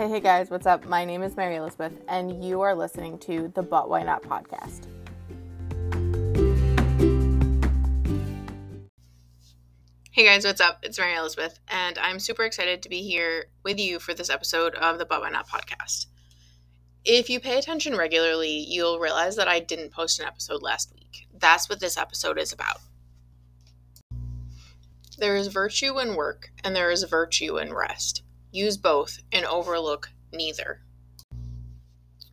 Hey, hey guys, what's up? My name is Mary Elizabeth, and you are listening to the But Why Not podcast. Hey guys, what's up? It's Mary Elizabeth, and I'm super excited to be here with you for this episode of the But Why Not podcast. If you pay attention regularly, you'll realize that I didn't post an episode last week. That's what this episode is about. There is virtue in work, and there is virtue in rest use both, and overlook neither.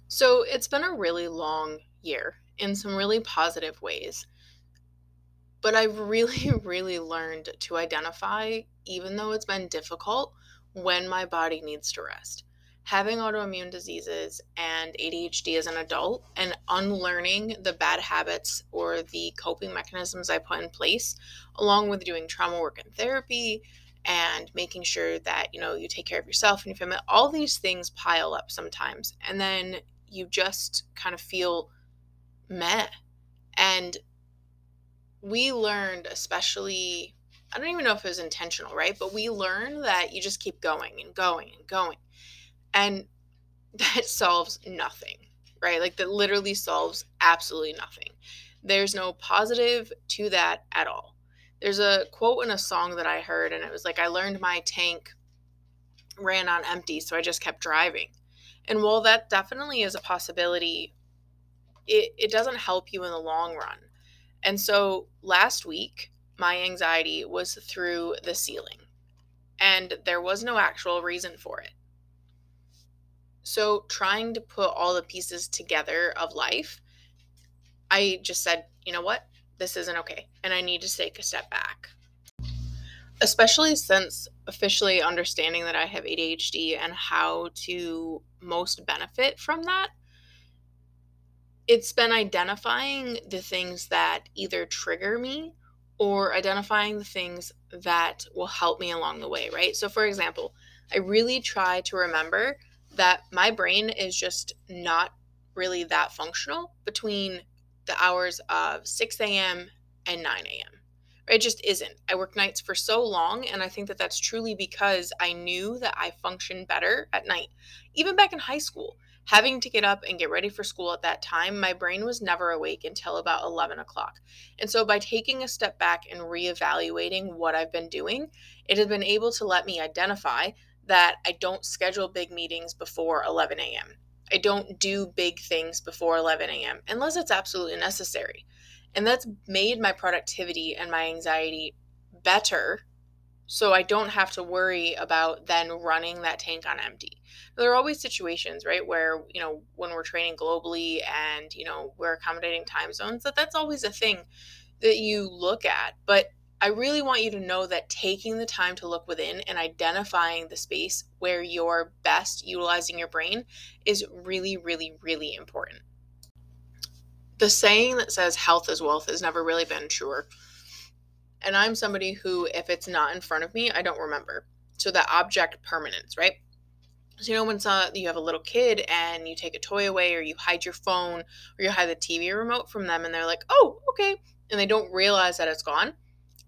So it's been a really long year in some really positive ways. But I've really, really learned to identify, even though it's been difficult, when my body needs to rest. Having autoimmune diseases and ADHD as an adult and unlearning the bad habits or the coping mechanisms I put in place, along with doing trauma work and therapy, and making sure that you know you take care of yourself and your family all these things pile up sometimes and then you just kind of feel meh. And we learned especially i don't even know if it was intentional right? But we learned that you just keep going and going and going and that solves nothing right? Like that literally solves absolutely nothing. There's no positive to that at all there's a quote in a song that I heard, and it was like, I learned my tank ran on empty, so I just kept driving. And while that definitely is a possibility, it, it doesn't help you in the long run. And so last week, my anxiety was through the ceiling, and there was no actual reason for it. So, trying to put all the pieces together of life, I just said, you know what? This isn't okay and I need to take a step back. Especially since officially understanding that I have ADHD and how to most benefit from that, it's been identifying the things that either trigger me or identifying the things that will help me along the way, right? So, for example, I really try to remember that my brain is just not really that functional between the hours of 6 a.m. and 9 a.m. It just isn't. I work nights for so long, and I think that that's truly because I knew that I function better at night. Even back in high school, having to get up and get ready for school at that time, my brain was never awake until about 11 o'clock. And so, by taking a step back and reevaluating what I've been doing, it has been able to let me identify that I don't schedule big meetings before 11 a.m. I don't do big things before 11 a.m. unless it's absolutely necessary. And that's made my productivity and my anxiety better so I don't have to worry about then running that tank on empty. There are always situations, right, where, you know, when we're training globally and, you know, we're accommodating time zones, that that's always a thing that you look at. But I really want you to know that taking the time to look within and identifying the space where you're best utilizing your brain is really, really, really important. The saying that says health is wealth has never really been truer. And I'm somebody who, if it's not in front of me, I don't remember. So that object permanence, right? So, you know, when you have a little kid and you take a toy away or you hide your phone or you hide the TV remote from them and they're like, oh, okay. And they don't realize that it's gone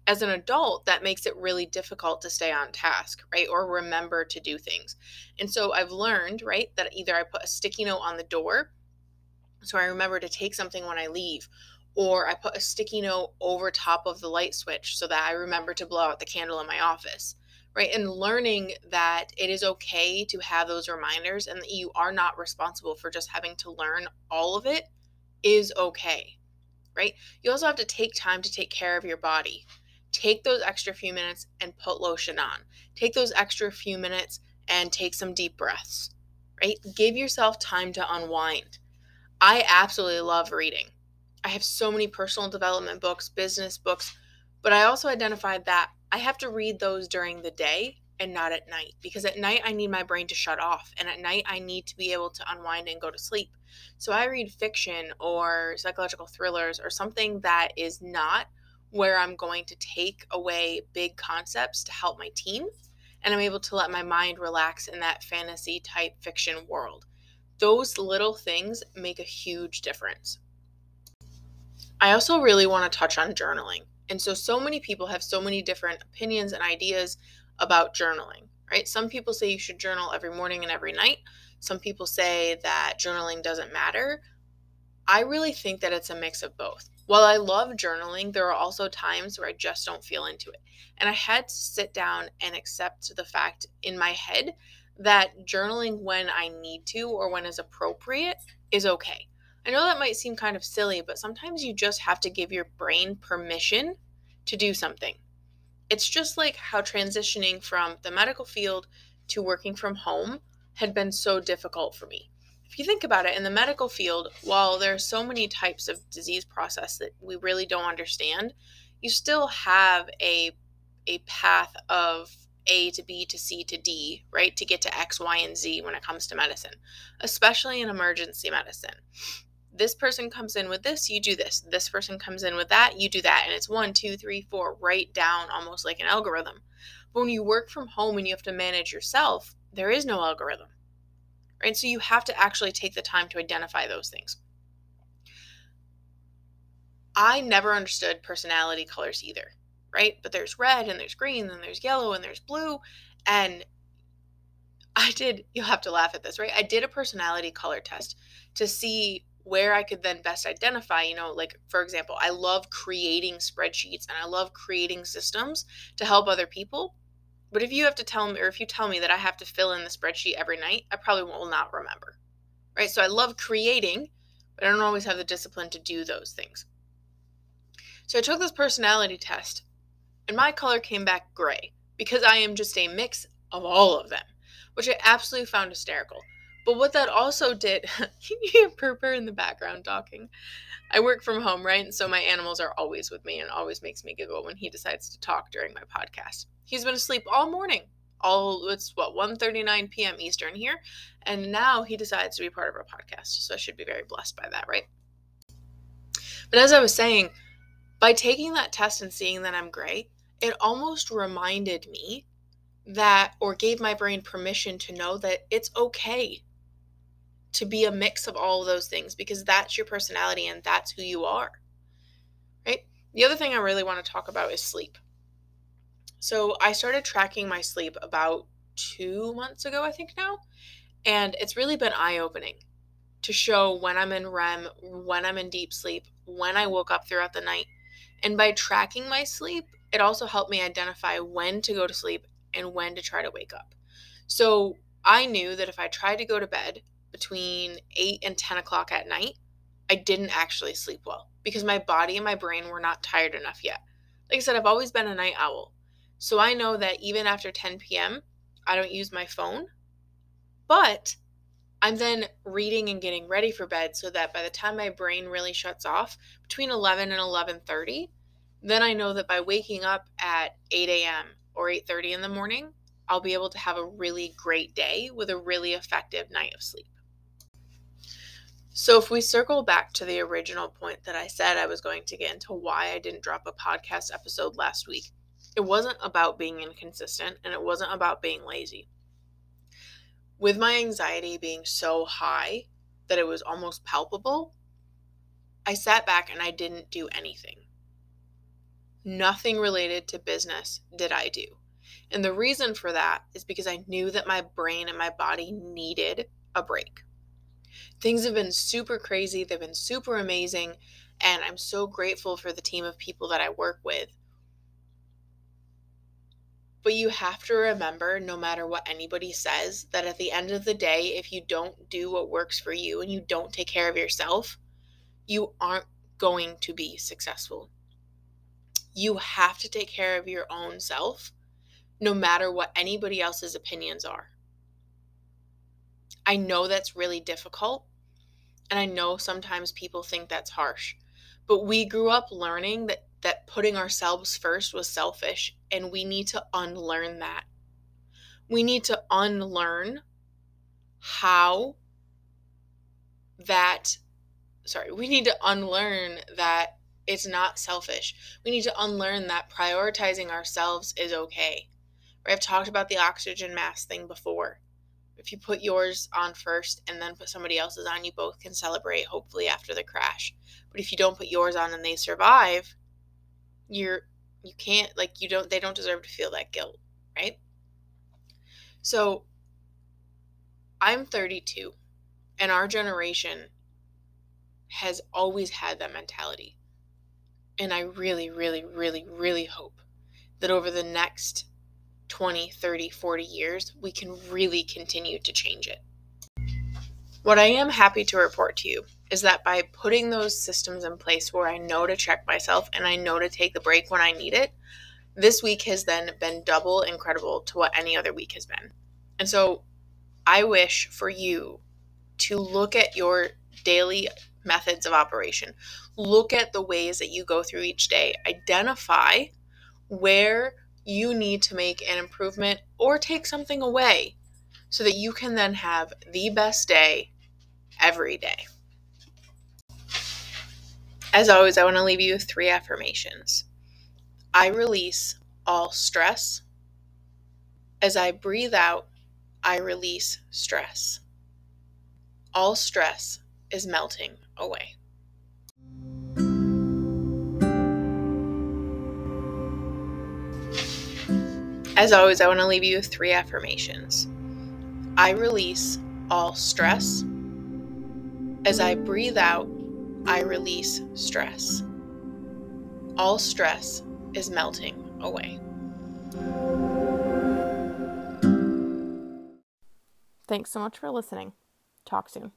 as an adult, that makes it really difficult to stay on task, right? Or remember to do things. And so I've learned, right, that either I put a sticky note on the door so I remember to take something when I leave, or I put a sticky note over top of the light switch so that I remember to blow out the candle in my office, right? And learning that it is okay to have those reminders and that you are not responsible for just having to learn all of it is okay, right? You also have to take time to take care of your body take those extra few minutes and put lotion on. Take those extra few minutes and take some deep breaths, right? Give yourself time to unwind. I absolutely love reading. I have so many personal development books, business books, but I also identified that I have to read those during the day and not at night because at night I need my brain to shut off and at night I need to be able to unwind and go to sleep. So I read fiction or psychological thrillers or something that is not where I'm going to take away big concepts to help my team and I'm able to let my mind relax in that fantasy type fiction world. Those little things make a huge difference. I also really want to touch on journaling. And so, so many people have so many different opinions and ideas about journaling, right? Some people say you should journal every morning and every night. Some people say that journaling doesn't matter. I really think that it's a mix of both. While I love journaling, there are also times where I just don't feel into it. And I had to sit down and accept the fact in my head that journaling when I need to or when is appropriate is okay. I know that might seem kind of silly, but sometimes you just have to give your brain permission to do something. It's just like how transitioning from the medical field to working from home had been so difficult for me. If you think about it, in the medical field, while there are so many types of disease process that we really don't understand, you still have a a path of A to B to C to D, right? To get to X, Y, and Z when it comes to medicine, especially in emergency medicine this person comes in with this, you do this. This person comes in with that, you do that. And it's one, two, three, four, right down almost like an algorithm. But when you work from home and you have to manage yourself, there is no algorithm. Right? So you have to actually take the time to identify those things. I never understood personality colors either, right? But there's red and there's green and there's yellow and there's blue. And I did, you'll have to laugh at this, right? I did a personality color test to see where I could then best identify, you know, like for example, I love creating spreadsheets and I love creating systems to help other people. But if you have to tell me, or if you tell me that I have to fill in the spreadsheet every night, I probably will not remember. Right. So I love creating, but I don't always have the discipline to do those things. So I took this personality test and my color came back gray because I am just a mix of all of them, which I absolutely found hysterical. But what that also did, you hear Purpur in the background talking. I work from home, right? And so my animals are always with me and always makes me giggle when he decides to talk during my podcast. He's been asleep all morning. All it's what 1:39 p.m. Eastern here, and now he decides to be part of our podcast. So I should be very blessed by that, right? But as I was saying, by taking that test and seeing that I'm gray, it almost reminded me that or gave my brain permission to know that it's okay to be a mix of all of those things because that's your personality and that's who you are. Right? The other thing I really want to talk about is sleep. So I started tracking my sleep about two months ago, I think now. And it's really been eye opening to show when I'm in REM, when I'm in deep sleep, when I woke up throughout the night. And by tracking my sleep, it also helped me identify when to go to sleep and when to try to wake up. So I knew that if I tried to go to bed between 8 and 10 o'clock at night, I didn't actually sleep well because my body and my brain were not tired enough yet. Like I said, I've always been a night owl. So I know that even after 10 p.m., I don't use my phone, but I'm then reading and getting ready for bed so that by the time my brain really shuts off between 11 and 11:30, then I know that by waking up at 8 a.m. or 8:30 in the morning, I'll be able to have a really great day with a really effective night of sleep. So, if we circle back to the original point that I said I was going to get into why I didn't drop a podcast episode last week, it wasn't about being inconsistent and it wasn't about being lazy. With my anxiety being so high that it was almost palpable, I sat back and I didn't do anything. Nothing related to business did I do. And the reason for that is because I knew that my brain and my body needed a break. Things have been super crazy, they've been super amazing, and I'm so grateful for the team of people that I work with. But you have to remember, no matter what anybody says, that at the end of the day, if you don't do what works for you and you don't take care of yourself, you aren't going to be successful. You have to take care of your own self, no matter what anybody else's opinions are. I know that's really difficult. And I know sometimes people think that's harsh. But we grew up learning that, that putting ourselves first was selfish. And we need to unlearn that. We need to unlearn how that, sorry, we need to unlearn that it's not selfish. We need to unlearn that prioritizing ourselves is okay. Right? I've talked about the oxygen mask thing before if you put yours on first and then put somebody else's on, you both can celebrate hopefully after the crash. But if you don't put yours on and they survive, you're you can't like you don't they don't deserve to feel that guilt, right? So I'm 32, and our generation has always had that mentality. And I really, really, really, really hope that over the next 20, 30, 40 years, we can really continue to change it. What I am happy to report to you is that by putting those systems in place where I know to check myself and I know to take the break when I need it, this week has then been double incredible to what any other week has been. And so I wish for you to look at your daily methods of operation, look at the ways that you go through each day, identify where you need to make an improvement or take something away so that you can then have the best day every day. As always, I want to leave you with three affirmations. I release all stress. As I breathe out, I release stress. All stress is melting away. As always, I want to leave you with three affirmations. I release all stress. As I breathe out, I release stress. All stress is melting away. Thanks so much for listening. Talk soon.